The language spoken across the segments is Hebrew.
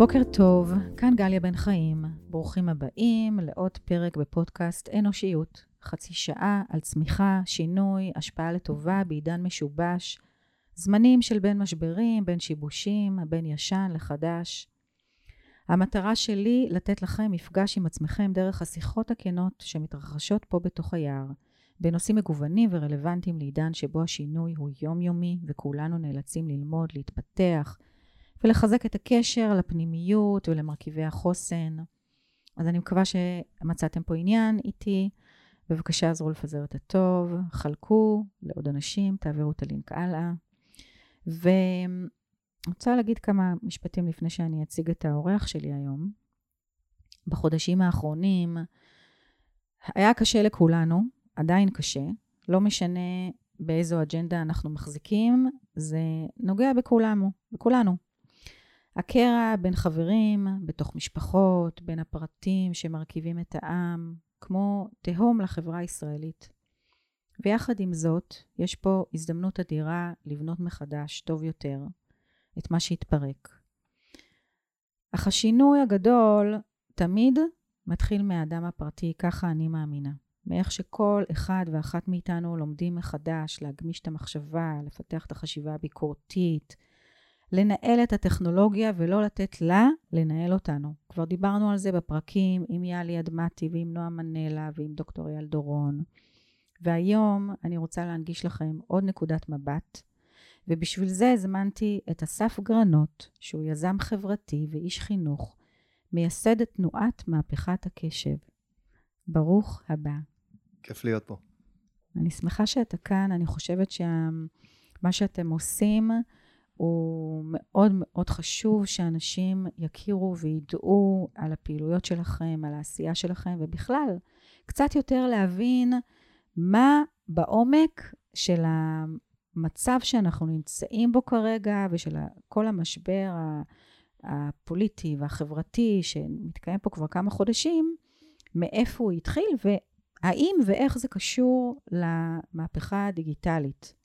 בוקר טוב, כאן גליה בן חיים. ברוכים הבאים לעוד פרק בפודקאסט אנושיות. חצי שעה על צמיחה, שינוי, השפעה לטובה בעידן משובש, זמנים של בין משברים, בין שיבושים, בין ישן לחדש. המטרה שלי לתת לכם מפגש עם עצמכם דרך השיחות הכנות שמתרחשות פה בתוך היער, בנושאים מגוונים ורלוונטיים לעידן שבו השינוי הוא יומיומי וכולנו נאלצים ללמוד, להתפתח ולחזק את הקשר לפנימיות ולמרכיבי החוסן. אז אני מקווה שמצאתם פה עניין איתי. בבקשה עזרו לפזר את הטוב, חלקו לעוד אנשים, תעבירו את הלינק הלאה. ואני רוצה להגיד כמה משפטים לפני שאני אציג את האורח שלי היום. בחודשים האחרונים היה קשה לכולנו, עדיין קשה, לא משנה באיזו אג'נדה אנחנו מחזיקים, זה נוגע בכולנו, בכולנו. הקרע בין חברים, בתוך משפחות, בין הפרטים שמרכיבים את העם, כמו תהום לחברה הישראלית. ויחד עם זאת, יש פה הזדמנות אדירה לבנות מחדש, טוב יותר, את מה שהתפרק. אך השינוי הגדול תמיד מתחיל מהאדם הפרטי, ככה אני מאמינה. מאיך שכל אחד ואחת מאיתנו לומדים מחדש, להגמיש את המחשבה, לפתח את החשיבה הביקורתית, לנהל את הטכנולוגיה ולא לתת לה לנהל אותנו. כבר דיברנו על זה בפרקים עם יאלי אדמתי ועם נועה מנלה ועם דוקטור אייל דורון. והיום אני רוצה להנגיש לכם עוד נקודת מבט, ובשביל זה הזמנתי את אסף גרנות, שהוא יזם חברתי ואיש חינוך, מייסד את תנועת מהפכת הקשב. ברוך הבא. כיף להיות פה. אני שמחה שאתה כאן, אני חושבת שמה שאתם עושים הוא מאוד מאוד חשוב שאנשים יכירו וידעו על הפעילויות שלכם, על העשייה שלכם, ובכלל, קצת יותר להבין מה בעומק של המצב שאנחנו נמצאים בו כרגע, ושל כל המשבר הפוליטי והחברתי שמתקיים פה כבר כמה חודשים, מאיפה הוא התחיל, והאם ואיך זה קשור למהפכה הדיגיטלית.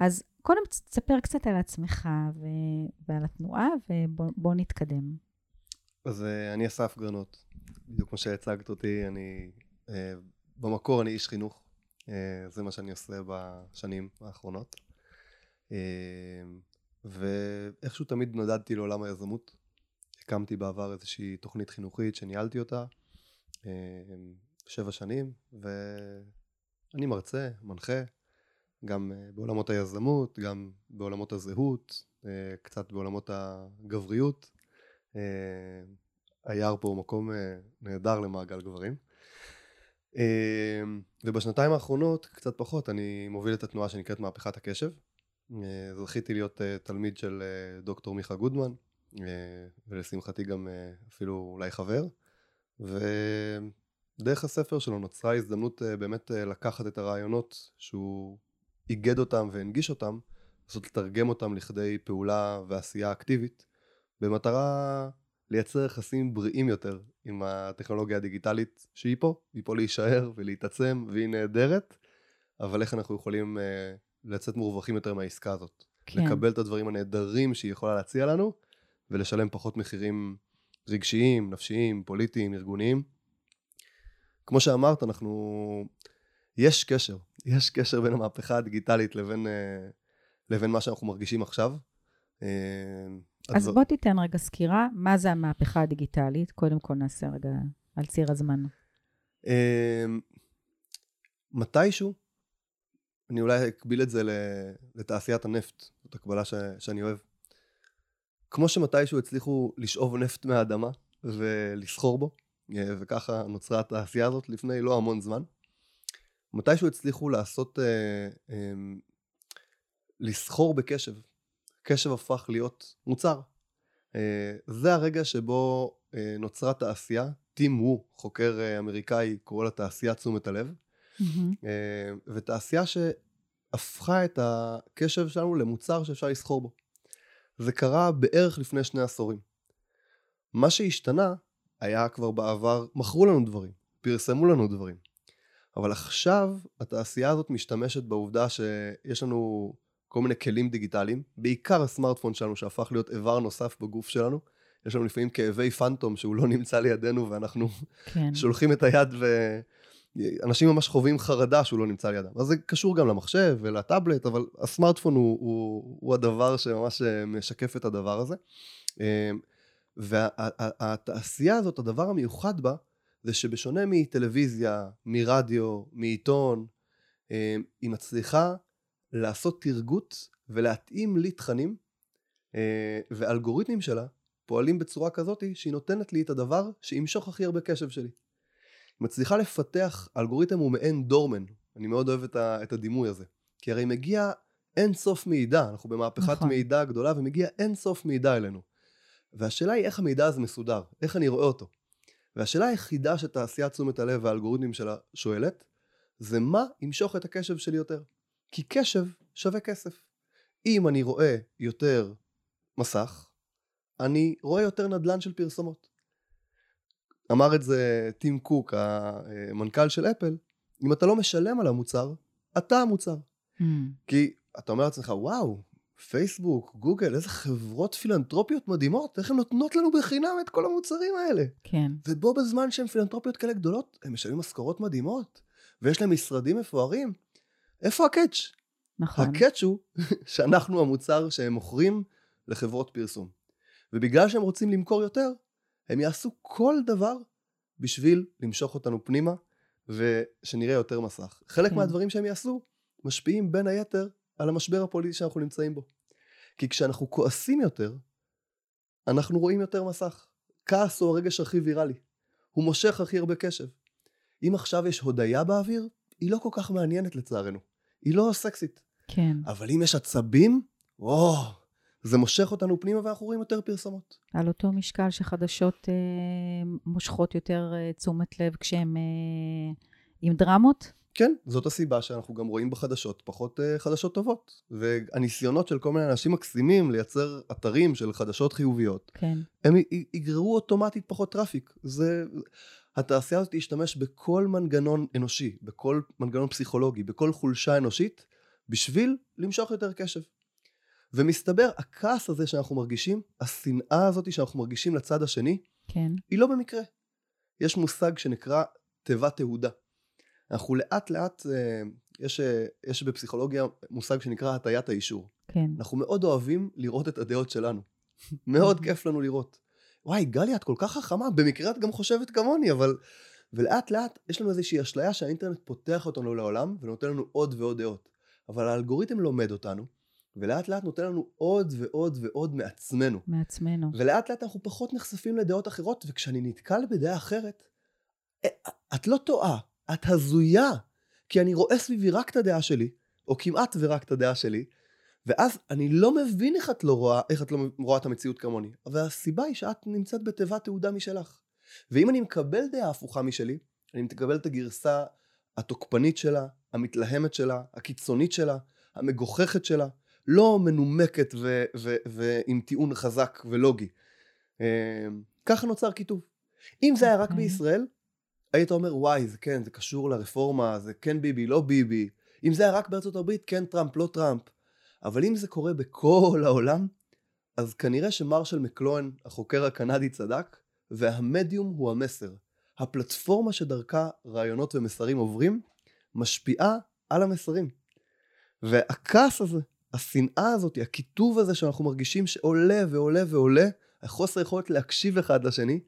אז קודם תספר קצת על עצמך ו- ועל התנועה, ובוא נתקדם. אז uh, אני אסף גרנות, בדיוק כמו שהצגת אותי, אני uh, במקור אני איש חינוך, uh, זה מה שאני עושה בשנים האחרונות. ואיכשהו תמיד נודדתי לעולם היזמות. הקמתי בעבר איזושהי תוכנית חינוכית שניהלתי אותה שבע שנים, ואני מרצה, מנחה, גם אה, בעולמות היזמות, גם בעולמות הזהות, אה, קצת בעולמות הגבריות. אה, היער פה הוא מקום נהדר למעגל גברים. ובשנתיים האחרונות, קצת פחות, אני מוביל את התנועה שנקראת מהפכת הקשב. זכיתי להיות תלמיד של דוקטור מיכה גודמן, ולשמחתי גם אפילו אולי חבר. ודרך הספר שלו נוצרה הזדמנות באמת לקחת את הרעיונות שהוא איגד אותם והנגיש אותם, לנסות לתרגם אותם לכדי פעולה ועשייה אקטיבית, במטרה לייצר יחסים בריאים יותר עם הטכנולוגיה הדיגיטלית שהיא פה, היא פה להישאר ולהתעצם והיא נהדרת, אבל איך אנחנו יכולים uh, לצאת מורווחים יותר מהעסקה הזאת. כן. לקבל את הדברים הנהדרים שהיא יכולה להציע לנו, ולשלם פחות מחירים רגשיים, נפשיים, פוליטיים, ארגוניים. כמו שאמרת, אנחנו... יש קשר יש קשר בין המהפכה הדיגיטלית לבין, אה, לבין מה שאנחנו מרגישים עכשיו. אה, אז בוא תיתן רגע סקירה, מה זה המהפכה הדיגיטלית? קודם כל נעשה רגע על ציר הזמן. אה, מתישהו, אני אולי אקביל את זה לתעשיית הנפט, זאת הקבלה ש, שאני אוהב. כמו שמתישהו הצליחו לשאוב נפט מהאדמה ולסחור בו, וככה נוצרה התעשייה הזאת לפני לא המון זמן. מתישהו הצליחו לעשות, אה, אה, לסחור בקשב. קשב הפך להיות מוצר. אה, זה הרגע שבו אה, נוצרה תעשייה, טים וו, חוקר אה, אמריקאי, קורא לה תעשיית תשומת הלב, mm-hmm. אה, ותעשייה שהפכה את הקשב שלנו למוצר שאפשר לסחור בו. זה קרה בערך לפני שני עשורים. מה שהשתנה היה כבר בעבר, מכרו לנו דברים, פרסמו לנו דברים. אבל עכשיו התעשייה הזאת משתמשת בעובדה שיש לנו כל מיני כלים דיגיטליים, בעיקר הסמארטפון שלנו שהפך להיות איבר נוסף בגוף שלנו, יש לנו לפעמים כאבי פנטום שהוא לא נמצא לידינו ואנחנו כן. שולחים את היד ו... אנשים ממש חווים חרדה שהוא לא נמצא לידם. אז זה קשור גם למחשב ולטאבלט, אבל הסמארטפון הוא, הוא, הוא הדבר שממש אה, משקף את הדבר הזה. אה, והתעשייה הזאת, הדבר המיוחד בה, זה שבשונה מטלוויזיה, מרדיו, מעיתון, אה, היא מצליחה לעשות תרגות ולהתאים לי תכנים, ואלגוריתמים שלה פועלים בצורה כזאת שהיא נותנת לי את הדבר שימשוך הכי הרבה קשב שלי. מצליחה לפתח, אלגוריתם הוא מעין דורמן, אני מאוד אוהב את, ה, את הדימוי הזה, כי הרי מגיע אין סוף מידע, אנחנו במהפכת נכון. מידע גדולה ומגיע אין סוף מידע אלינו. והשאלה היא איך המידע הזה מסודר, איך אני רואה אותו. והשאלה היחידה שתעשיית תשומת הלב והאלגוריתמים שלה שואלת, זה מה ימשוך את הקשב שלי יותר. כי קשב שווה כסף. אם אני רואה יותר מסך, אני רואה יותר נדלן של פרסומות. אמר את זה טים קוק, המנכ"ל של אפל, אם אתה לא משלם על המוצר, אתה המוצר. Mm. כי אתה אומר לעצמך, וואו, פייסבוק, גוגל, איזה חברות פילנטרופיות מדהימות, איך הן נותנות לנו בחינם את כל המוצרים האלה. כן. ובו בזמן שהן פילנטרופיות כאלה גדולות, הן משלמים משכורות מדהימות, ויש להם משרדים מפוארים. איפה הקאץ'? נכון. הקאץ' הוא שאנחנו המוצר שהם מוכרים לחברות פרסום. ובגלל שהם רוצים למכור יותר, הם יעשו כל דבר בשביל למשוך אותנו פנימה ושנראה יותר מסך. חלק כן. מהדברים שהם יעשו משפיעים בין היתר על המשבר הפוליטי שאנחנו נמצאים בו. כי כשאנחנו כועסים יותר, אנחנו רואים יותר מסך. כעס הוא הרגש הכי ויראלי. הוא מושך הכי הרבה קשב. אם עכשיו יש הודיה באוויר, היא לא כל כך מעניינת לצערנו. היא לא סקסית. כן. אבל אם יש עצבים, וואו, זה מושך אותנו פנימה ואנחנו רואים יותר פרסומות. על אותו משקל שחדשות אה, מושכות יותר אה, תשומת לב כשהן אה, עם דרמות? כן, זאת הסיבה שאנחנו גם רואים בחדשות פחות אה, חדשות טובות. והניסיונות של כל מיני אנשים מקסימים לייצר אתרים של חדשות חיוביות, כן. הם יגררו אוטומטית פחות traffic. זה... התעשייה הזאת תשתמש בכל מנגנון אנושי, בכל מנגנון פסיכולוגי, בכל חולשה אנושית, בשביל למשוך יותר קשב. ומסתבר, הכעס הזה שאנחנו מרגישים, השנאה הזאת שאנחנו מרגישים לצד השני, כן. היא לא במקרה. יש מושג שנקרא תיבת תהודה. אנחנו לאט לאט, אה, יש, אה, יש בפסיכולוגיה מושג שנקרא הטיית האישור. כן. אנחנו מאוד אוהבים לראות את הדעות שלנו. מאוד כיף לנו לראות. וואי, גלי, את כל כך חכמה, במקרה את גם חושבת כמוני, אבל... ולאט לאט יש לנו איזושהי אשליה שהאינטרנט פותח אותנו לעולם ונותן לנו עוד ועוד דעות. אבל האלגוריתם לומד אותנו, ולאט לאט נותן לנו עוד ועוד ועוד מעצמנו. מעצמנו. ולאט לאט אנחנו פחות נחשפים לדעות אחרות, וכשאני נתקל בדעה אחרת, אה, את לא טועה, את הזויה. כי אני רואה סביבי רק את הדעה שלי, או כמעט ורק את הדעה שלי, ואז אני לא מבין איך את לא רואה, איך את לא רואה את המציאות כמוני. אבל הסיבה היא שאת נמצאת בתיבת תעודה משלך. ואם אני מקבל דעה הפוכה משלי, אני מקבל את הגרסה התוקפנית שלה, המתלהמת שלה, הקיצונית שלה, המגוחכת שלה, לא מנומקת ו- ו- ועם טיעון חזק ולוגי. אמ, ככה נוצר כיתוב. אם זה היה רק. אוקיי. בישראל, היית אומר וואי זה כן זה קשור לרפורמה זה כן ביבי לא ביבי. אם זה היה רק בארצות הברית כן טראמפ לא טראמפ. אבל אם זה קורה בכל העולם אז כנראה שמרשל מקלוהן החוקר הקנדי צדק והמדיום הוא המסר. הפלטפורמה שדרכה רעיונות ומסרים עוברים משפיעה על המסרים. והכעס הזה השנאה הזאת, הקיטוב הזה שאנחנו מרגישים שעולה ועולה ועולה, החוסר יכולת להקשיב אחד לשני,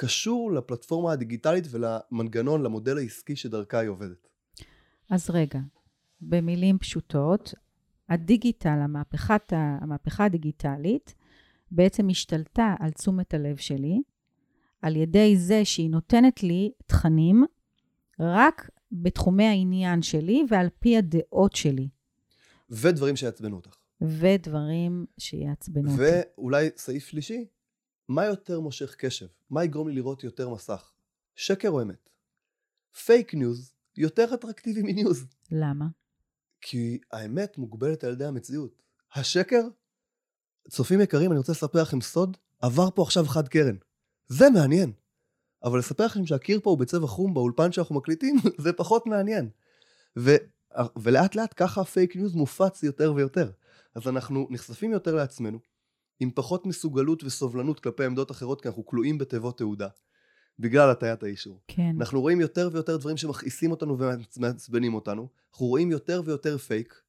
קשור לפלטפורמה הדיגיטלית ולמנגנון, למודל העסקי שדרכה היא עובדת. אז רגע, במילים פשוטות, הדיגיטל, המהפכת, המהפכה הדיגיטלית, בעצם השתלטה על תשומת הלב שלי, על ידי זה שהיא נותנת לי תכנים רק בתחומי העניין שלי ועל פי הדעות שלי. ודברים שיעצבנו אותך. ודברים שיעצבנו אותי. ואולי סעיף שלישי, מה יותר מושך קשב? מה יגרום לי לראות יותר מסך? שקר או אמת? פייק ניוז יותר אטרקטיבי מ news. למה? כי האמת מוגבלת על ידי המציאות. השקר, צופים יקרים, אני רוצה לספר לכם סוד, עבר פה עכשיו חד קרן. זה מעניין. אבל לספר לכם שהקיר פה הוא בצבע חום באולפן שאנחנו מקליטים, זה פחות מעניין. ו... ולאט לאט ככה הפייק ניוז מופץ יותר ויותר. אז אנחנו נחשפים יותר לעצמנו, עם פחות מסוגלות וסובלנות כלפי עמדות אחרות, כי אנחנו כלואים בתיבות תהודה, בגלל הטיית האישור. כן. אנחנו רואים יותר ויותר דברים שמכעיסים אותנו ומעצבנים אותנו, אנחנו רואים יותר ויותר פייק.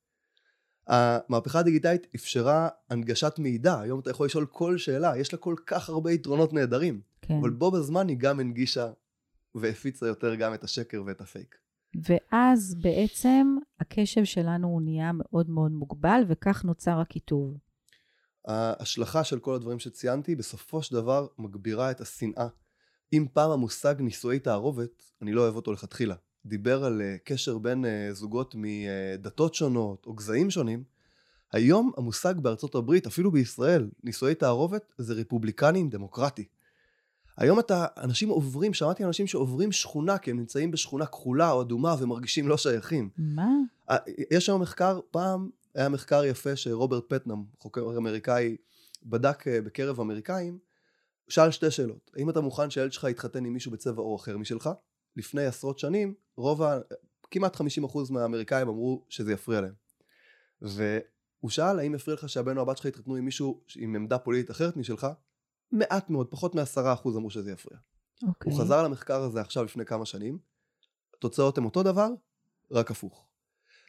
המהפכה הדיגיטלית אפשרה הנגשת מידע, היום אתה יכול לשאול כל שאלה, יש לה כל כך הרבה יתרונות נהדרים, כן. אבל בו בזמן היא גם הנגישה והפיצה יותר גם את השקר ואת הפייק. ואז בעצם הקשב שלנו הוא נהיה מאוד מאוד מוגבל, וכך נוצר הקיטוב. ההשלכה של כל הדברים שציינתי בסופו של דבר מגבירה את השנאה. אם פעם המושג נישואי תערובת, אני לא אוהב אותו לכתחילה, דיבר על uh, קשר בין uh, זוגות מדתות שונות או גזעים שונים, היום המושג בארצות הברית, אפילו בישראל, נישואי תערובת זה רפובליקנים דמוקרטי. היום אתה, אנשים עוברים, שמעתי אנשים שעוברים שכונה כי הם נמצאים בשכונה כחולה או אדומה ומרגישים לא שייכים. מה? אה, יש היום מחקר, פעם היה מחקר יפה שרוברט פטנאם, חוקר אמריקאי, בדק אה, בקרב אמריקאים, שאל שתי שאלות. האם אתה מוכן שהילד שלך יתחתן עם מישהו בצבע עור אחר משלך? לפני עשרות שנים, רוב ה... כמעט 50% מהאמריקאים אמרו שזה יפריע להם. והוא שאל האם יפריע לך שהבן או הבת שלך יתחתנו עם מישהו עם עמדה פוליטית אחרת משלך? מעט מאוד, פחות מעשרה אחוז אמרו שזה יפריע. אוקיי. הוא חזר למחקר הזה עכשיו לפני כמה שנים, התוצאות הן אותו דבר, רק הפוך.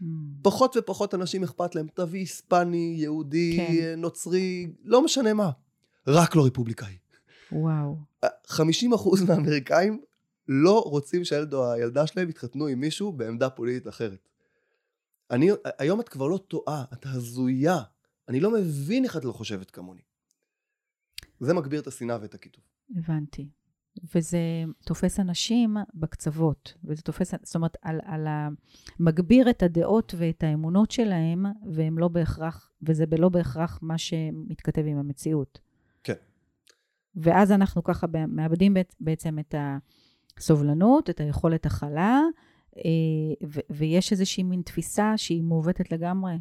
Mm. פחות ופחות אנשים אכפת להם, תביא היספני, יהודי, כן. נוצרי, לא משנה מה, רק לא רפובליקאי. וואו. 50% מהאמריקאים לא רוצים שהילד או הילדה שלהם יתחתנו עם מישהו בעמדה פוליטית אחרת. אני, היום את כבר לא טועה, את הזויה. אני לא מבין איך את לא חושבת כמוני. זה מגביר את השנאה ואת הקיטוב. הבנתי. וזה תופס אנשים בקצוות, וזה תופס, זאת אומרת, על, על ה... מגביר את הדעות ואת האמונות שלהם, והם לא בהכרח, וזה לא בהכרח מה שמתכתב עם המציאות. כן. ואז אנחנו ככה מאבדים בעצם את הסובלנות, את היכולת הכלה, אה, ו- ויש איזושהי מין תפיסה שהיא מעוותת לגמרי.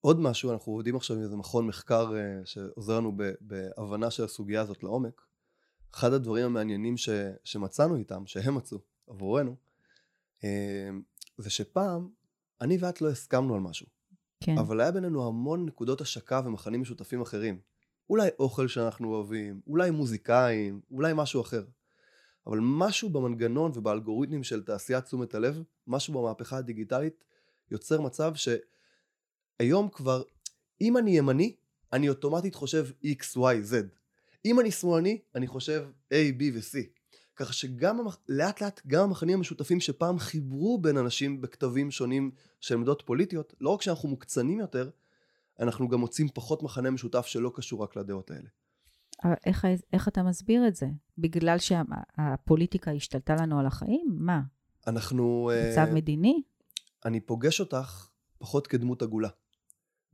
עוד משהו, אנחנו עובדים עכשיו עם איזה מכון מחקר אה, שעוזר לנו בהבנה של הסוגיה הזאת לעומק. אחד הדברים המעניינים ש, שמצאנו איתם, שהם מצאו עבורנו, אה, זה שפעם אני ואת לא הסכמנו על משהו. כן. אבל היה בינינו המון נקודות השקה ומכנים משותפים אחרים. אולי אוכל שאנחנו אוהבים, אולי מוזיקאים, אולי משהו אחר. אבל משהו במנגנון ובאלגוריתמים של תעשיית תשומת הלב, משהו במהפכה הדיגיטלית, יוצר מצב שהיום כבר, אם אני ימני, אני אוטומטית חושב X, Y, Z. אם אני שמאלני, אני חושב A, B ו-C. ככה שגם לאט לאט גם המכנים המשותפים שפעם חיברו בין אנשים בכתבים שונים של עמדות פוליטיות, לא רק שאנחנו מוקצנים יותר, אנחנו גם מוצאים פחות מכנה משותף שלא קשור רק לדעות האלה. איך, איך אתה מסביר את זה? בגלל שהפוליטיקה השתלטה לנו על החיים? מה? אנחנו... מצב uh, מדיני? אני פוגש אותך פחות כדמות עגולה.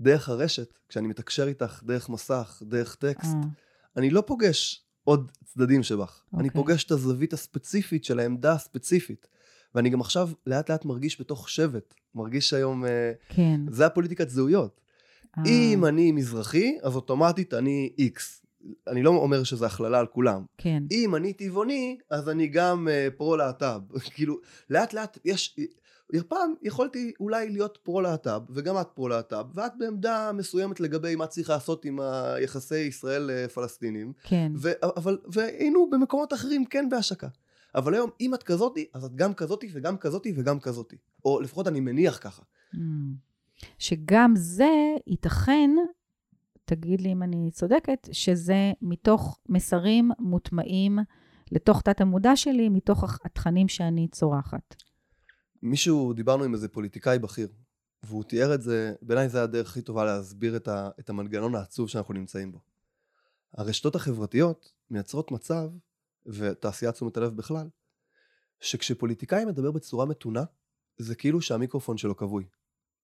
דרך הרשת, כשאני מתקשר איתך דרך מסך, דרך טקסט, uh. אני לא פוגש עוד צדדים שבך. Okay. אני אוקיי. פוגש את הזווית הספציפית של העמדה הספציפית. ואני גם עכשיו לאט לאט מרגיש בתוך שבט. מרגיש היום... אה, כן. זה הפוליטיקת זהויות. אה. אם אני מזרחי, אז אוטומטית אני איקס. אני לא אומר שזה הכללה על כולם. כן. אם אני טבעוני, אז אני גם uh, פרו-להט"ב. כאילו, לאט לאט יש... פעם יכולתי אולי להיות פרו-להט"ב, וגם את פרו-להט"ב, ואת בעמדה מסוימת לגבי מה צריך לעשות עם היחסי ישראל-פלסטינים. כן. ו- אבל, והיינו במקומות אחרים כן בהשקה. אבל היום, אם את כזאתי, אז את גם כזאתי וגם כזאתי וגם כזאתי. או לפחות אני מניח ככה. Mm. שגם זה ייתכן, תגיד לי אם אני צודקת, שזה מתוך מסרים מוטמעים לתוך תת המודע שלי, מתוך התכנים שאני צורחת. מישהו, דיברנו עם איזה פוליטיקאי בכיר, והוא תיאר את זה, בעיניי זה הדרך הכי טובה להסביר את, ה, את המנגנון העצוב שאנחנו נמצאים בו. הרשתות החברתיות מייצרות מצב, ותעשיית תשומת הלב בכלל, שכשפוליטיקאי מדבר בצורה מתונה, זה כאילו שהמיקרופון שלו כבוי.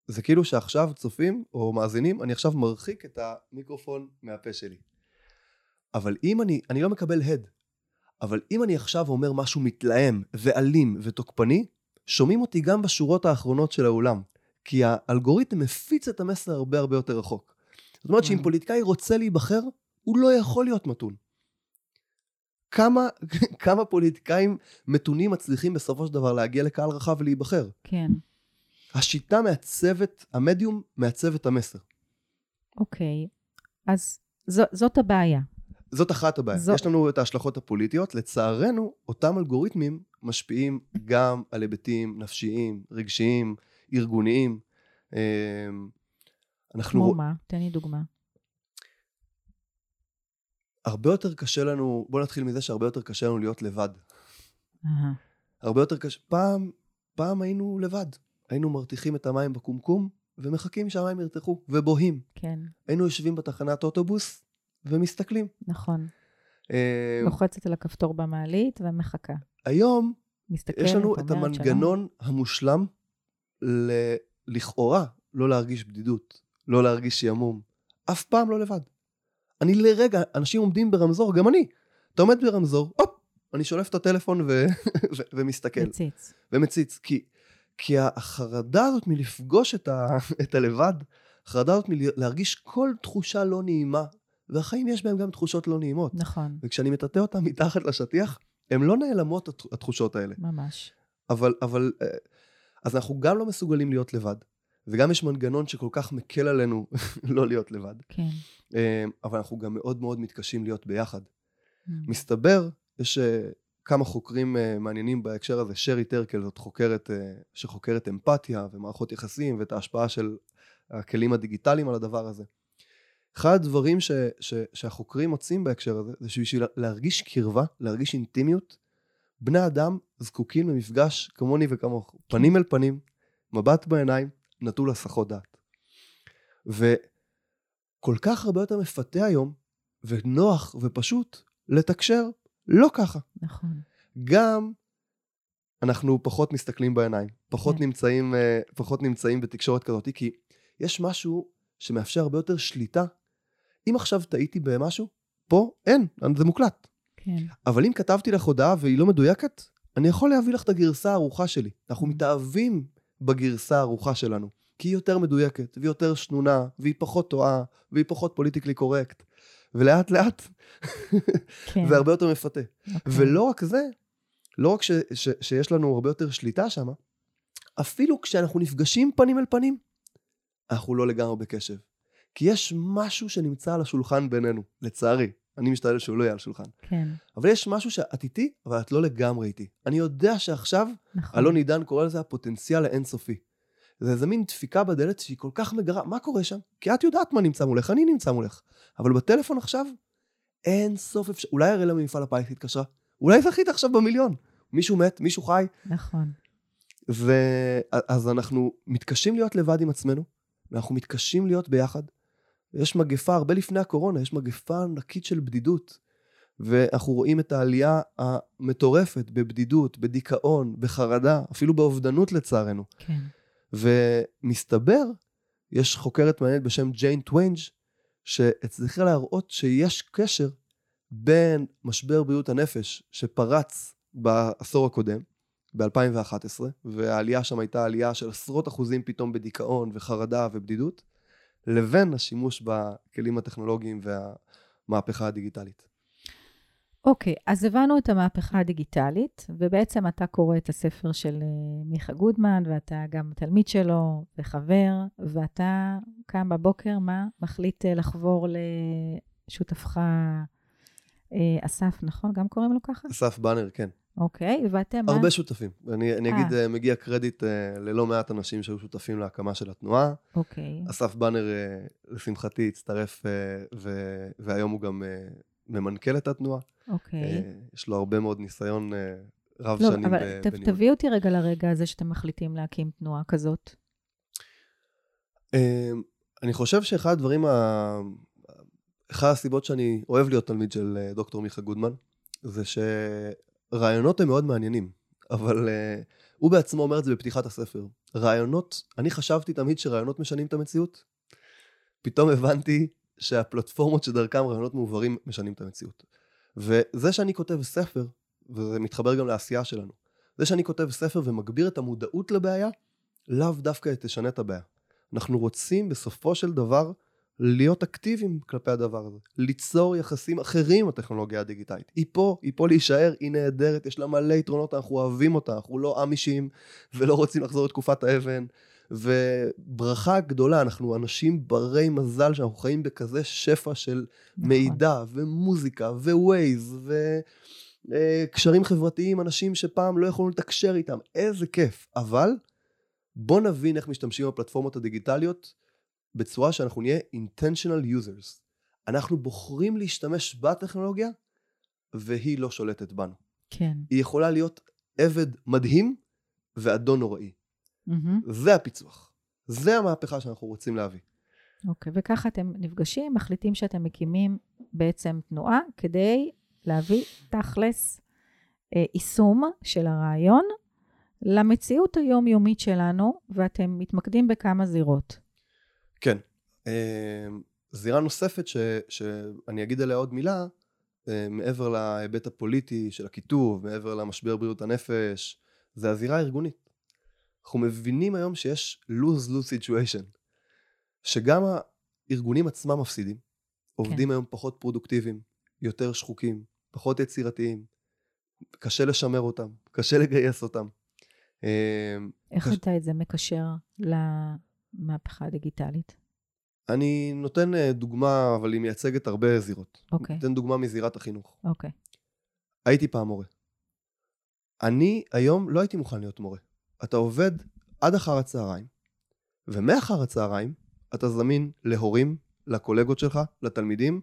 זה כאילו שעכשיו צופים או מאזינים, אני עכשיו מרחיק את המיקרופון מהפה שלי. אבל אם אני, אני לא מקבל הד, אבל אם אני עכשיו אומר משהו מתלהם ואלים ותוקפני, שומעים אותי גם בשורות האחרונות של האולם. כי האלגוריתם מפיץ את המסר הרבה הרבה יותר רחוק. זאת אומרת שאם פוליטיקאי רוצה להיבחר, הוא לא יכול להיות מתון. כמה, כמה פוליטיקאים מתונים מצליחים בסופו של דבר להגיע לקהל רחב ולהיבחר. כן. השיטה מעצבת, המדיום מעצב את המסר. אוקיי. אז זו, זאת הבעיה. זאת אחת הבעיה. זו- יש לנו את ההשלכות הפוליטיות. לצערנו, אותם אלגוריתמים משפיעים גם על היבטים נפשיים, רגשיים, ארגוניים. אמ, אנחנו... כמו מה? תן לי דוגמה. הרבה יותר קשה לנו, בוא נתחיל מזה שהרבה יותר קשה לנו להיות לבד. הרבה יותר קשה. פעם, פעם היינו לבד. היינו מרתיחים את המים בקומקום ומחכים שהמים ירתחו, ובוהים. כן, היינו יושבים בתחנת אוטובוס ומסתכלים. נכון. אמ, לוחצת על הכפתור במעלית ומחכה. היום מסתכלת, יש לנו את אומרת, שלום. המנגנון המושלם ל... לכאורה לא להרגיש בדידות, לא להרגיש שעמום. אף פעם לא לבד. אני לרגע, אנשים עומדים ברמזור, גם אני. אתה עומד ברמזור, הופ, אני שולף את הטלפון ו... ו... ומסתכל. מציץ. ומציץ. כי, כי החרדה הזאת מלפגוש את, ה... את הלבד, החרדה הזאת מלהרגיש כל תחושה לא נעימה, והחיים יש בהם גם תחושות לא נעימות. נכון, וכשאני מטאטא אותם מתחת לשטיח, הן לא נעלמות התח- התחושות האלה. ממש. אבל, אבל, אה, אז אנחנו גם לא מסוגלים להיות לבד, וגם יש מנגנון שכל כך מקל עלינו לא להיות לבד. כן. אה, אבל אנחנו גם מאוד מאוד מתקשים להיות ביחד. Mm. מסתבר, יש אה, כמה חוקרים מעניינים בהקשר הזה, שרי טרקל זאת חוקרת שחוקרת אמפתיה ומערכות יחסים ואת ההשפעה של הכלים הדיגיטליים על הדבר הזה. אחד הדברים ש, ש, שהחוקרים מוצאים בהקשר הזה, זה שבשביל להרגיש קרבה, להרגיש אינטימיות, בני אדם זקוקים למפגש כמוני וכמוך, פנים אל פנים, מבט בעיניים, נטול הסחות דעת. וכל כך הרבה יותר מפתה היום, ונוח ופשוט, לתקשר לא ככה. נכון. גם אנחנו פחות מסתכלים בעיניים, פחות, כן. נמצאים, אה, פחות נמצאים בתקשורת כזאת, כי יש משהו שמאפשר הרבה יותר שליטה. אם עכשיו טעיתי במשהו, פה אין, זה מוקלט. כן. אבל אם כתבתי לך הודעה והיא לא מדויקת, אני יכול להביא לך את הגרסה הערוכה שלי. אנחנו מתאהבים בגרסה הערוכה שלנו, כי היא יותר מדויקת, והיא יותר שנונה, והיא פחות טועה, והיא פחות פוליטיקלי קורקט. ולאט לאט, כן. זה הרבה יותר מפתה. אוקיי. ולא רק זה, לא רק ש, ש, שיש לנו הרבה יותר שליטה שם, אפילו כשאנחנו נפגשים פנים אל פנים, אנחנו לא לגמרי בקשב. כי יש משהו שנמצא על השולחן בינינו, לצערי. אני משתדל שהוא לא יהיה על השולחן. כן, אבל יש משהו שאת איתי, אבל את לא לגמרי איתי. אני יודע שעכשיו, נכון. אלון עידן קורא לזה הפוטנציאל האינסופי. זה איזה מין דפיקה בדלת שהיא כל כך מגרה, מה קורה שם? כי את יודעת מה נמצא מולך, אני נמצא מולך. אבל בטלפון עכשיו, אין סוף אפשר... אולי הרי למפעל הפיס התקשרה? אולי זכית עכשיו במיליון. מישהו מת, מישהו חי, נכון. ואז אנחנו מתקשים להיות לבד עם עצמנו, ואנחנו מתקשים להיות ביחד. יש מגפה, הרבה לפני הקורונה, יש מגפה ענקית של בדידות. ואנחנו רואים את העלייה המטורפת בבדידות, בדיכאון, בחרדה, אפילו באובדנות לצערנו. כן. ומסתבר, יש חוקרת מעניינת בשם ג'יין טוויינג', שהצליחה להראות שיש קשר בין משבר בריאות הנפש שפרץ בעשור הקודם, ב-2011, והעלייה שם הייתה עלייה של עשרות אחוזים פתאום בדיכאון וחרדה ובדידות, לבין השימוש בכלים הטכנולוגיים והמהפכה הדיגיטלית. אוקיי, אז הבנו את המהפכה הדיגיטלית, ובעצם אתה קורא את הספר של אה, מיכה גודמן, ואתה גם תלמיד שלו וחבר, ואתה קם בבוקר, מה? מחליט אה, לחבור לשותפך אה, אסף, נכון? גם קוראים לו ככה? אסף באנר, כן. אוקיי, ואתם... מה? הרבה שותפים. אני, אני אגיד, אה. אה, מגיע קרדיט אה, ללא מעט אנשים שהיו שותפים להקמה של התנועה. אוקיי, אסף באנר, אה, לשמחתי, הצטרף, ו- והיום הוא גם ממנכ"ל את התנועה. אוקיי. אה, יש לו הרבה מאוד ניסיון רב לא, שנים אבל ב- ת- בניהול. תביא אותי רגע לרגע הזה שאתם מחליטים להקים תנועה כזאת. אה, אני חושב שאחד הדברים, ה... אחת הסיבות שאני אוהב להיות תלמיד של דוקטור מיכה גודמן, זה שרעיונות הם מאוד מעניינים, אבל uh, הוא בעצמו אומר את זה בפתיחת הספר. רעיונות, אני חשבתי תמיד שרעיונות משנים את המציאות. פתאום הבנתי שהפלטפורמות שדרכם רעיונות מעוברים משנים את המציאות. וזה שאני כותב ספר, וזה מתחבר גם לעשייה שלנו, זה שאני כותב ספר ומגביר את המודעות לבעיה, לאו דווקא תשנה את הבעיה. אנחנו רוצים בסופו של דבר להיות אקטיביים כלפי הדבר הזה, ליצור יחסים אחרים עם הטכנולוגיה הדיגיטלית. היא פה, היא פה להישאר, היא נהדרת, יש לה מלא יתרונות, אנחנו אוהבים אותה, אנחנו לא אמישים ולא רוצים לחזור לתקופת האבן, וברכה גדולה, אנחנו אנשים ברי מזל שאנחנו חיים בכזה שפע של נכון. מידע ומוזיקה ווייז וקשרים חברתיים, אנשים שפעם לא יכולנו לתקשר איתם, איזה כיף. אבל בוא נבין איך משתמשים בפלטפורמות הדיגיטליות בצורה שאנחנו נהיה intentional users. אנחנו בוחרים להשתמש בטכנולוגיה והיא לא שולטת בנו. כן. היא יכולה להיות עבד מדהים ואדון נוראי. מהמם. זה הפיצוח. זה המהפכה שאנחנו רוצים להביא. אוקיי, וככה אתם נפגשים, מחליטים שאתם מקימים בעצם תנועה כדי להביא תכלס אה, יישום של הרעיון למציאות היומיומית שלנו, ואתם מתמקדים בכמה זירות. כן. אה, זירה נוספת ש, שאני אגיד עליה עוד מילה, אה, מעבר להיבט הפוליטי של הכיתוב, מעבר למשבר בריאות הנפש, זה הזירה הארגונית. אנחנו מבינים היום שיש lose-lose situation, שגם הארגונים עצמם מפסידים, עובדים היום פחות פרודוקטיביים, יותר שחוקים, פחות יצירתיים, קשה לשמר אותם, קשה לגייס אותם. אה, איך קש- אתה את זה מקשר למהפכה הדיגיטלית? אני נותן אה, דוגמה, אבל היא מייצגת הרבה זירות. אוקיי, נותן דוגמה מזירת החינוך. אוקיי. הייתי פעם מורה. אני היום לא הייתי מוכן להיות מורה. אתה עובד עד אחר הצהריים, ומאחר הצהריים אתה זמין להורים, לקולגות שלך, לתלמידים.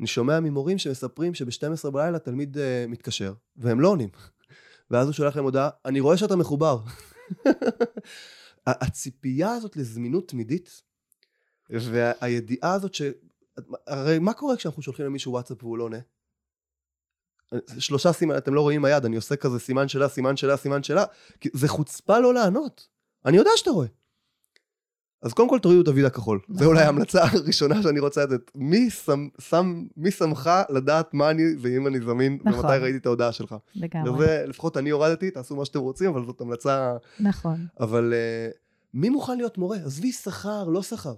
אני שומע ממורים שמספרים שב-12 בלילה תלמיד uh, מתקשר, והם לא עונים. ואז הוא שולח להם הודעה, אני רואה שאתה מחובר. הציפייה הזאת לזמינות תמידית, והידיעה הזאת ש... הרי מה קורה כשאנחנו שולחים למישהו וואטסאפ והוא לא עונה? שלושה סימן, אתם לא רואים היד, אני עושה כזה סימן שלה, סימן שלה, סימן כי זה חוצפה לא לענות. אני יודע שאתה רואה. אז קודם כל תורידו את הוויד הכחול. זה נכון. אולי ההמלצה הראשונה שאני רוצה לתת. מי שם, שם, מי שמך לדעת מה אני ואם אני זמין, נכון. ומתי ראיתי את ההודעה שלך. לגמרי. וזה, לפחות אני הורדתי, תעשו מה שאתם רוצים, אבל זאת המלצה... נכון. אבל uh, מי מוכן להיות מורה? עזבי שכר, לא שכר.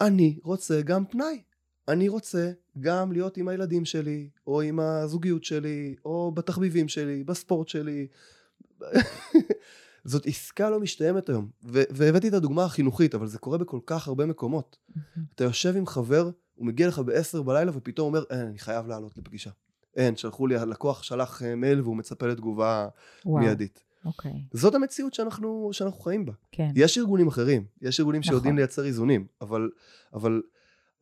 אני רוצה גם פנאי. אני רוצה גם להיות עם הילדים שלי, או עם הזוגיות שלי, או בתחביבים שלי, בספורט שלי. זאת עסקה לא משתלמת היום. ו- והבאתי את הדוגמה החינוכית, אבל זה קורה בכל כך הרבה מקומות. אתה יושב עם חבר, הוא מגיע לך ב-10 בלילה, ופתאום אומר, אין, אני חייב לעלות לפגישה. אין, שלחו לי, הלקוח שלח אה, מייל והוא מצפה לתגובה וואו, מיידית. אוקיי, זאת המציאות שאנחנו, שאנחנו חיים בה. כן. יש ארגונים אחרים, יש ארגונים נכון. שיודעים לייצר איזונים, אבל, אבל,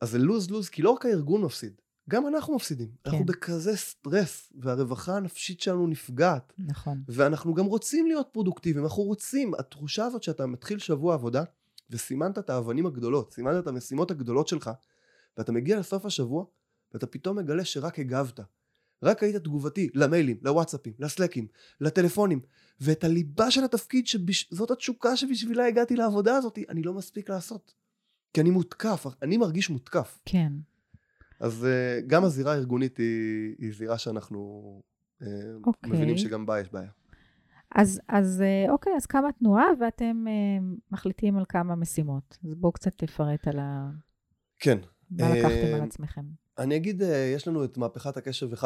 אז זה lose lose, כי לא רק הארגון מפסיד, גם אנחנו מפסידים. כן. אנחנו. בכזה סטרס, והרווחה הנפשית שלנו נפגעת, נכון. ואנחנו גם רוצים להיות פרודוקטיביים, אנחנו רוצים, התחושה הזאת שאתה מתחיל שבוע עבודה, וסימנת את האבנים הגדולות, סימנת את המשימות הגדולות שלך, ואתה מגיע לסוף השבוע, ואתה פתאום מגלה שרק הגבת. רק היית תגובתי למיילים, לוואטסאפים, לסלקים, לטלפונים, ואת הליבה של התפקיד, שזאת התשוקה שבשבילה הגעתי לעבודה הזאת, אני לא מספיק לעשות. כי אני מותקף, אני מרגיש מותקף. כן. אז uh, גם הזירה הארגונית היא, היא זירה שאנחנו uh, אוקיי. מבינים שגם בה יש בעיה. אז, אז אה, אוקיי, אז קמה תנועה ואתם אה, מחליטים על כמה משימות. אז בואו קצת תפרט על ה... כן. מה לקחתם על אה, עצמכם. אני אגיד, אה, יש לנו את מהפכת הקשב 1.0.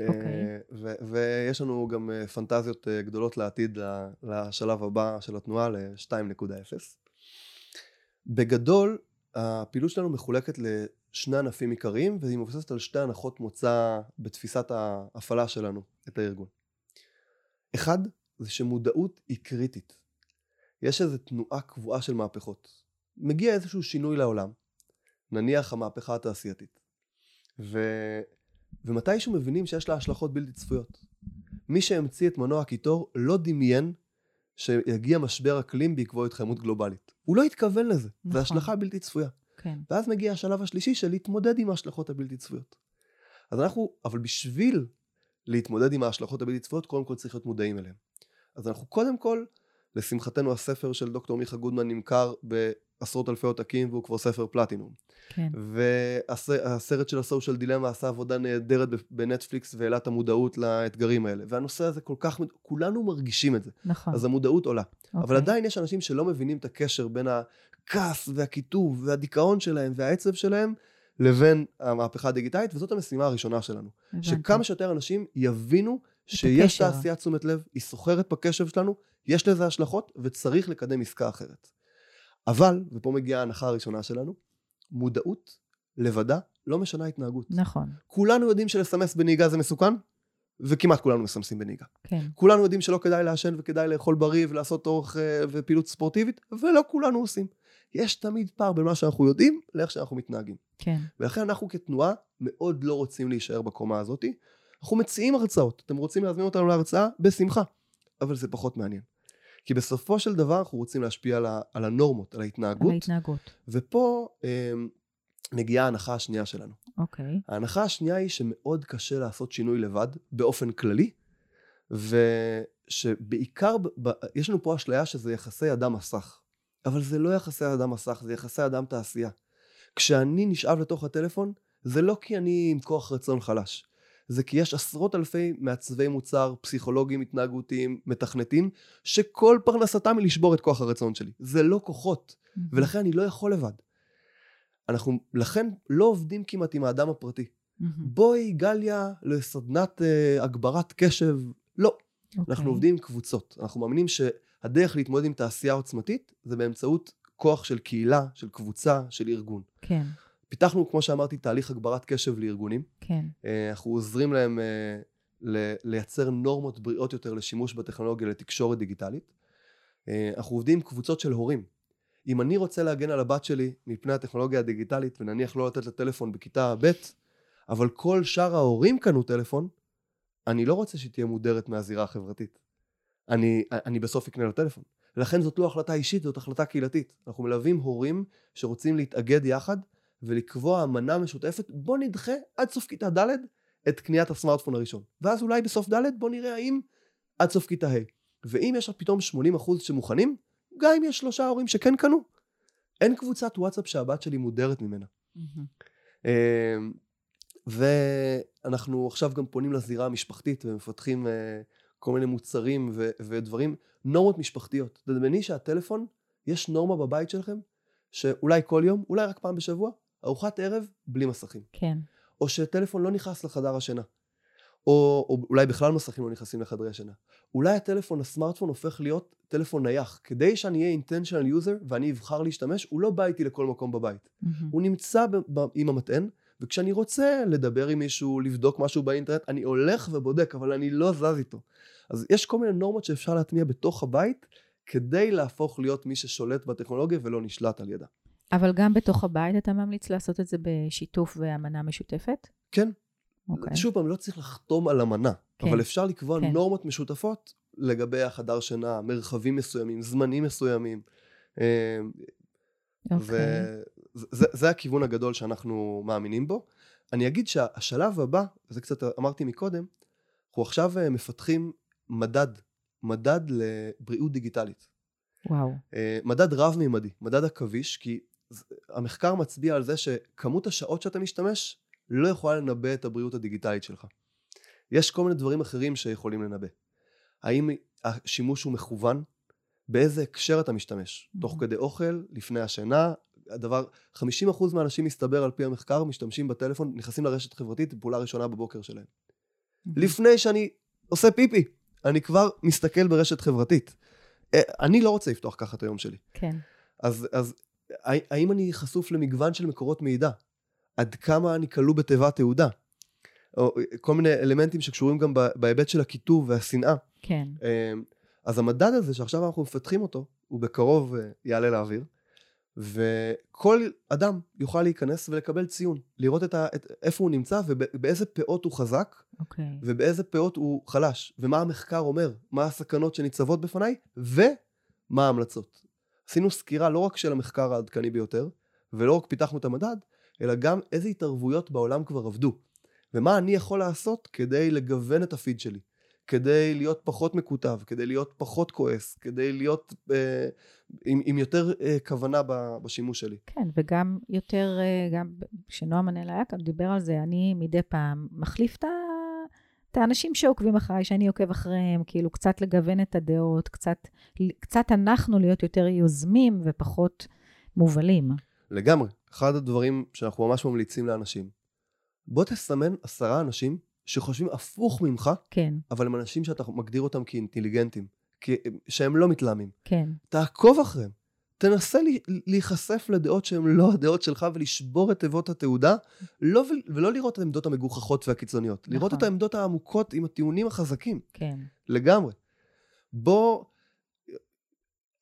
אה, אוקיי. ו- ויש לנו גם אה, פנטזיות אה, גדולות לעתיד, לשלב הבא של התנועה, ל-2.0. בגדול, הפעילות שלנו מחולקת לשני ענפים עיקריים, והיא מבוססת על שתי הנחות מוצא בתפיסת ההפעלה שלנו, את הארגון. אחד, זה שמודעות היא קריטית. יש איזו תנועה קבועה של מהפכות. מגיע איזשהו שינוי לעולם, נניח המהפכה התעשייתית, ו... ומתישהו מבינים שיש לה השלכות בלתי צפויות. מי שהמציא את מנוע הקיטור לא דמיין שיגיע משבר אקלים בעקבות התחממות גלובלית. הוא לא התכוון לזה, נכון. זו השלכה בלתי צפויה. כן. ואז מגיע השלב השלישי של להתמודד עם ההשלכות הבלתי צפויות. אז אנחנו, אבל בשביל להתמודד עם ההשלכות הבלתי צפויות, קודם כל צריך להיות מודעים אליהן. אז אנחנו קודם כל, לשמחתנו הספר של דוקטור מיכה גודמן נמכר בעשרות אלפי עותקים והוא כבר ספר פלטינום. כן. והסרט של הסושיאל דילמה עשה עבודה נהדרת בנטפליקס והעלה את המודעות לאתגרים האלה. והנושא הזה כל כך, כולנו מרגישים את זה. נכון. אז המודעות עולה. אבל אוקיי. עדיין יש אנשים שלא מבינים את הקשר בין הכעס והקיטוב והדיכאון שלהם והעצב שלהם לבין המהפכה הדיגיטלית, וזאת המשימה הראשונה שלנו. הבנתי. שכמה שיותר אנשים יבינו שיש. תעשיית תשומת לב, היא סוחרת בקשב שלנו, יש לזה השלכות, וצריך לקדם עסקה אחרת. אבל, ופה מגיעה ההנחה הראשונה שלנו, מודעות לבדה לא משנה התנהגות. נכון, כולנו יודעים שלסמס בנהיגה זה מסוכן, וכמעט כולנו מסמסים בנהיגה. כן. כולנו יודעים שלא כדאי לעשן וכדאי לאכול בריא ולעשות אורך אה, ופעילות ספורטיבית, ולא כולנו עושים. יש תמיד פער בין מה שאנחנו יודעים לאיך שאנחנו מתנהגים. כן, ולכן אנחנו כתנועה מאוד לא רוצים להישאר בקומה הזאת. אנחנו מציעים הרצאות. אתם רוצים להזמין אותנו להרצאה? בשמחה. אבל זה פחות מעניין. כי בסופו של דבר אנחנו רוצים להשפיע על, ה, על הנורמות, על ההתנהגות, על ההתנהגות. ופה אה, מגיעה ההנחה השנייה שלנו. אוקיי, ההנחה השנייה היא שמאוד קשה לעשות שינוי לבד, באופן כללי, ושבעיקר, ב, ב, יש לנו פה אשליה שזה יחסי אדם מסך. אבל זה לא יחסי אדם מסך, זה יחסי אדם תעשייה. כשאני נשאב לתוך הטלפון, זה לא כי אני עם כוח רצון חלש. זה כי יש עשרות אלפי מעצבי מוצר, פסיכולוגים, התנהגותיים, מתכנתים, שכל פרנסתם היא לשבור את כוח הרצון שלי. זה לא כוחות, ולכן אני לא יכול לבד. אנחנו לכן לא עובדים כמעט עם האדם הפרטי. בואי גליה לסדנת אה, הגברת קשב, לא. אנחנו אוקיי. עובדים עם קבוצות. אנחנו מאמינים שהדרך להתמודד עם תעשייה עוצמתית זה באמצעות כוח של קהילה, של קבוצה, של ארגון. כן, פיתחנו, כמו שאמרתי, תהליך הגברת קשב לארגונים. כן, אה, אנחנו עוזרים להם אה, לייצר נורמות בריאות יותר לשימוש בטכנולוגיה לתקשורת דיגיטלית. אה, אנחנו עובדים עם קבוצות של הורים. אם אני רוצה להגן על הבת שלי מפני הטכנולוגיה הדיגיטלית, ונניח לא לתת לה טלפון בכיתה ב', אבל כל שאר ההורים קנו טלפון, אני לא רוצה שהיא תהיה מודרת מהזירה החברתית. אני, אני בסוף אקנה לה טלפון. לכן זאת לא החלטה אישית, זאת החלטה קהילתית. אנחנו מלווים הורים שרוצים להתאגד יחד ולקבוע אמנה משותפת, בוא נדחה עד סוף כיתה ד' את קניית הסמארטפון הראשון. ואז אולי בסוף ד' בוא נראה האם עד סוף כיתה ה'. ואם יש פתאום 80% שמוכנים, גם אם יש שלושה הורים שכן קנו. אין קבוצת וואטסאפ שהבת שלי מודרת ממנה. אמ, ואנחנו עכשיו גם פונים לזירה המשפחתית ומפתחים אה, כל מיני מוצרים ו- ודברים, נורמות משפחתיות. תדמייני שהטלפון, יש נורמה בבית שלכם, שאולי כל יום, אולי רק פעם בשבוע, ארוחת ערב בלי מסכים. כן, או שטלפון לא נכנס לחדר השינה. או, או אולי בכלל מסכים לא נכנסים לחדרי השינה. אולי הטלפון, הסמארטפון הופך להיות טלפון נייח. כדי שאני אהיה intentional user ואני אבחר להשתמש, הוא לא בא איתי לכל מקום בבית. מהמם. הוא נמצא ב- ב- עם המטען, וכשאני רוצה לדבר עם מישהו, לבדוק משהו באינטרנט, אני הולך ובודק, אבל אני לא זז איתו. אז יש כל מיני נורמות שאפשר להטמיע בתוך הבית, כדי להפוך להיות מי ששולט בטכנולוגיה ולא נשלט על ידה. אבל גם בתוך הבית אתה ממליץ לעשות את זה בשיתוף ואמנה משותפת? כן, אוקיי. שוב פעם, לא צריך לחתום על אמנה, כן, אבל אפשר לקבוע כן. נורמות משותפות לגבי החדר שינה, מרחבים מסוימים, זמנים מסוימים. אה, אוקיי. וזה זה הכיוון הגדול שאנחנו מאמינים בו. אני אגיד שהשלב הבא, וזה קצת אמרתי מקודם, אנחנו עכשיו אה, מפתחים מדד, מדד לבריאות דיגיטלית. וואו. אה, מדד רב-מימדי, מדד עכביש, כי המחקר מצביע על זה שכמות השעות שאתה משתמש לא יכולה לנבא את הבריאות הדיגיטלית שלך. יש כל מיני דברים אחרים שיכולים לנבא. האם השימוש הוא מכוון? באיזה הקשר אתה משתמש? תוך Mhm. כדי אוכל, לפני השינה, הדבר, 50% מהאנשים מסתבר על פי המחקר משתמשים בטלפון, נכנסים לרשת חברתית, פעולה ראשונה בבוקר שלהם. לפני שאני עושה פיפי, אני כבר מסתכל ברשת חברתית. אה, אני לא רוצה לפתוח ככה את היום שלי. כן, אז, אז האם אני חשוף למגוון של מקורות מידע? עד כמה אני כלוא בתיבת תעודה? או כל מיני אלמנטים שקשורים גם בהיבט של הקיטוב והשנאה. כן. אה, אז המדד הזה שעכשיו אנחנו מפתחים אותו, הוא בקרוב אה, יעלה לאוויר, וכל אדם יוכל להיכנס ולקבל ציון, לראות את ה, את, איפה הוא נמצא ובאיזה פאות הוא חזק אוקיי. ובאיזה פאות הוא חלש, ומה המחקר אומר, מה הסכנות שניצבות בפניי, ומה ההמלצות. עשינו סקירה לא רק של המחקר העדכני ביותר, ולא רק פיתחנו את המדד, אלא גם איזה התערבויות בעולם כבר עבדו, ומה אני יכול לעשות כדי לגוון את הפיד שלי, כדי להיות פחות מקוטב, כדי להיות פחות כועס, כדי להיות אה, עם, עם יותר אה, כוונה ב, בשימוש שלי. כן, וגם יותר, אה, גם כשנועם מנהל היה כאן, דיבר על זה, אני מדי פעם מחליף את ה... את האנשים שעוקבים אחריי, שאני עוקב אחריהם, כאילו קצת לגוון את הדעות, קצת, קצת אנחנו להיות יותר יוזמים ופחות מובלים. לגמרי. אחד הדברים שאנחנו ממש ממליצים לאנשים, בוא תסמן עשרה אנשים שחושבים הפוך ממך, כן, אבל הם אנשים שאתה מגדיר אותם כאינטליגנטים, שהם לא מתלהמים. כן, תעקוב אחריהם. תנסה להיחשף לדעות שהן לא הדעות שלך ולשבור את תיבות התעודה, לא, ולא לראות את העמדות המגוחכות והקיצוניות. נכון. לראות את העמדות העמוקות עם הטיעונים החזקים, כן, לגמרי. בוא,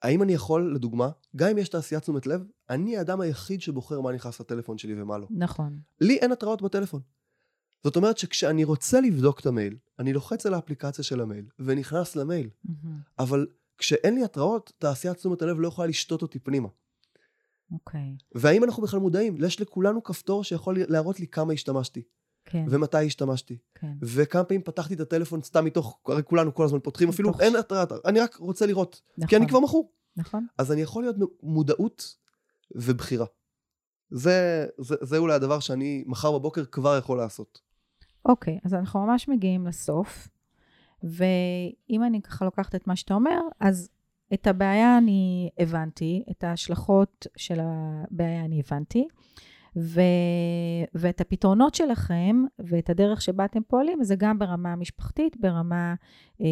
האם אני יכול, לדוגמה, גם אם יש תעשיית תשומת לב, אני האדם היחיד שבוחר מה נכנס לטלפון שלי ומה לא. נכון, לי אין התראות בטלפון. זאת אומרת שכשאני רוצה לבדוק את המייל, אני לוחץ על האפליקציה של המייל ונכנס למייל. מהמם, אבל כשאין לי התראות, תעשיית תשומת הלב לא יכולה לשתות אותי פנימה. אוקיי, והאם אנחנו בכלל מודעים? יש לכולנו כפתור שיכול להראות לי כמה השתמשתי, כן, ומתי השתמשתי, כן, וכמה פעמים פתחתי את הטלפון סתם מתוך, הרי כולנו כל הזמן פותחים, אפילו מתוך אין ש- התראה, אני רק רוצה לראות, נכון, כי אני כבר מכור. נכון, אז אני יכול להיות מודעות ובחירה. זה, זה, זה אולי הדבר שאני מחר בבוקר כבר יכול לעשות. אוקיי, אז אנחנו ממש מגיעים לסוף, ואם אני ככה לוקחת את מה שאתה אומר, אז את הבעיה אני הבנתי, את ההשלכות של הבעיה אני הבנתי, ו... ואת הפתרונות שלכם ואת הדרך שבה אתם פועלים, זה גם ברמה המשפחתית, ברמה אה,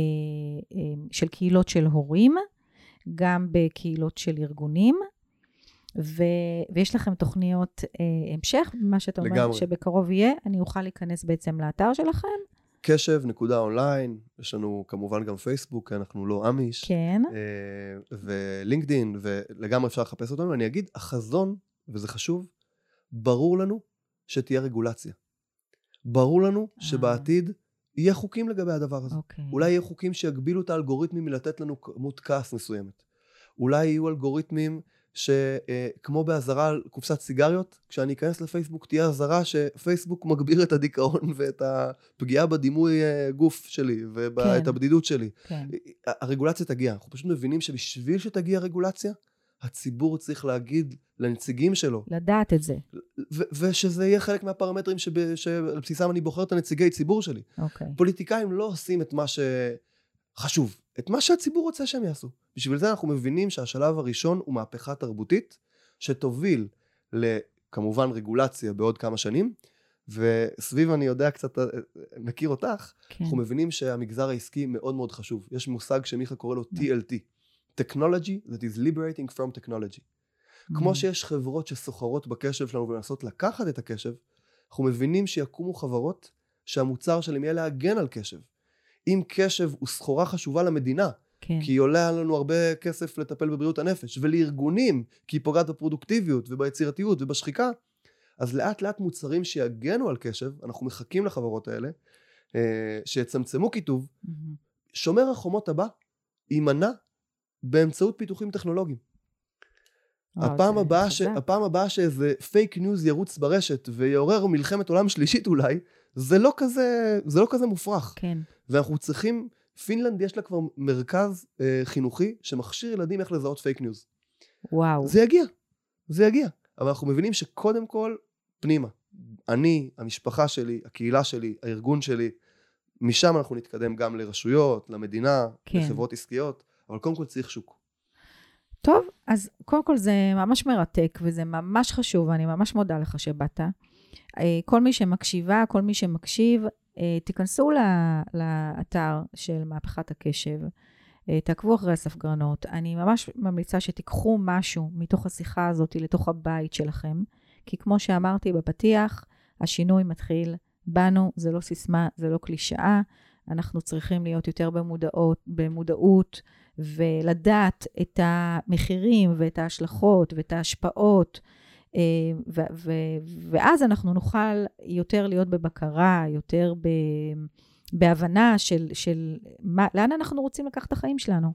אה, של קהילות של הורים, גם בקהילות של ארגונים. ו... ויש לכם תוכניות אה, המשך, מה שאתה אומר לגמרי. שבקרוב יהיה, אני אוכל להיכנס בעצם לאתר שלכם, קשב, נקודה אונליין, יש לנו כמובן גם פייסבוק, אנחנו לא אמיש. כן, אה, ולינקדין, ולגמרי אפשר לחפש אותנו. אני אגיד, החזון, וזה חשוב, ברור לנו שתהיה רגולציה. ברור לנו אה. שבעתיד יהיה חוקים לגבי הדבר הזה. אוקיי. אולי יהיו חוקים שיגבילו את האלגוריתמים מלתת לנו כמות כעס מסוימת. אולי יהיו אלגוריתמים שכמו באזהרה על קופסת סיגריות, כשאני אכנס לפייסבוק תהיה אזהרה שפייסבוק מגביר את הדיכאון ואת הפגיעה בדימוי אה, גוף שלי ואת כן. הבדידות שלי. כן, הרגולציה תגיע. אנחנו פשוט מבינים שבשביל שתגיע רגולציה, הציבור צריך להגיד לנציגים שלו, לדעת את זה, ו- ושזה יהיה חלק מהפרמטרים שב- שעל בסיסם אני בוחר את הנציגי ציבור שלי. אוקיי. פוליטיקאים לא עושים את מה שחשוב, את מה שהציבור רוצה שהם יעשו. בשביל זה אנחנו מבינים שהשלב הראשון הוא מהפכה תרבותית, שתוביל לכמובן רגולציה בעוד כמה שנים, וסביב אני יודע קצת, אה, מכיר אותך, כן, אנחנו מבינים שהמגזר העסקי מאוד מאוד חשוב. יש מושג שמיכה קורא לו TLT, Technology that is liberating from technology. כמו Mm, שיש חברות שסוחרות בקשב שלנו ומנסות לקחת את הקשב, אנחנו מבינים שיקומו חברות שהמוצר שלהם יהיה להגן על קשב. אם קשב הוא סחורה חשובה למדינה, כן, כי היא עולה לנו הרבה כסף לטפל בבריאות הנפש, ולארגונים, כי היא פוגעת בפרודוקטיביות וביצירתיות ובשחיקה, אז לאט לאט מוצרים שיגנו על קשב, אנחנו מחכים לחברות האלה, אה, שיצמצמו קיטוב, מהמם. שומר החומות הבא יימנע באמצעות פיתוחים טכנולוגיים. וואו, הפעם הבאה, ש... הפעם הבאה שאיזה פייק ניוז ירוץ ברשת ויעורר מלחמת עולם שלישית אולי, זה לא כזה, זה לא כזה מופרך. כן, ואנחנו צריכים, פינלנד יש לה כבר מרכז אה, חינוכי שמכשיר ילדים איך לזהות פייק ניוז. וואו, זה יגיע, זה יגיע. אבל אנחנו מבינים שקודם כל, פנימה. אני, המשפחה שלי, הקהילה שלי, הארגון שלי, משם אנחנו נתקדם גם לרשויות, למדינה, כן. לחברות עסקיות, אבל קודם כל צריך שוק. טוב, אז קודם כל זה ממש מרתק וזה ממש חשוב, ואני ממש מודה לך שבאת. אה, כל מי שמקשיבה, כל מי שמקשיב, תיכנסו ל- לאתר של מהפכת הקשב, אה, תעקבו אחרי הספגרנות. אני ממש ממליצה שתיקחו משהו מתוך השיחה הזאת לתוך הבית שלכם, כי כמו שאמרתי בפתיח, השינוי מתחיל בנו, זה לא סיסמה, זה לא קלישאה. אנחנו צריכים להיות יותר במודעות, במודעות ולדעת את המחירים ואת ההשלכות ואת ההשפעות, אה, ו- ו- ואז אנחנו נוכל יותר להיות בבקרה, יותר ב- בהבנה של, של מה, לאן אנחנו רוצים לקחת את החיים שלנו,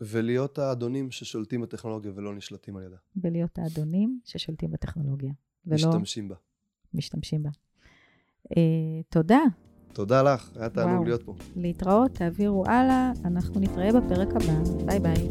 ולהיות האדונים ששולטים בטכנולוגיה ולא נשלטים על ידה. ולהיות האדונים ששולטים בטכנולוגיה, ולא משתמשים בה. משתמשים בה. אה, תודה, תודה לך, היה תענוג. להיות פה. להתראות, תעבירו הלאה, אנחנו נתראה בפרק הבא, ביי ביי.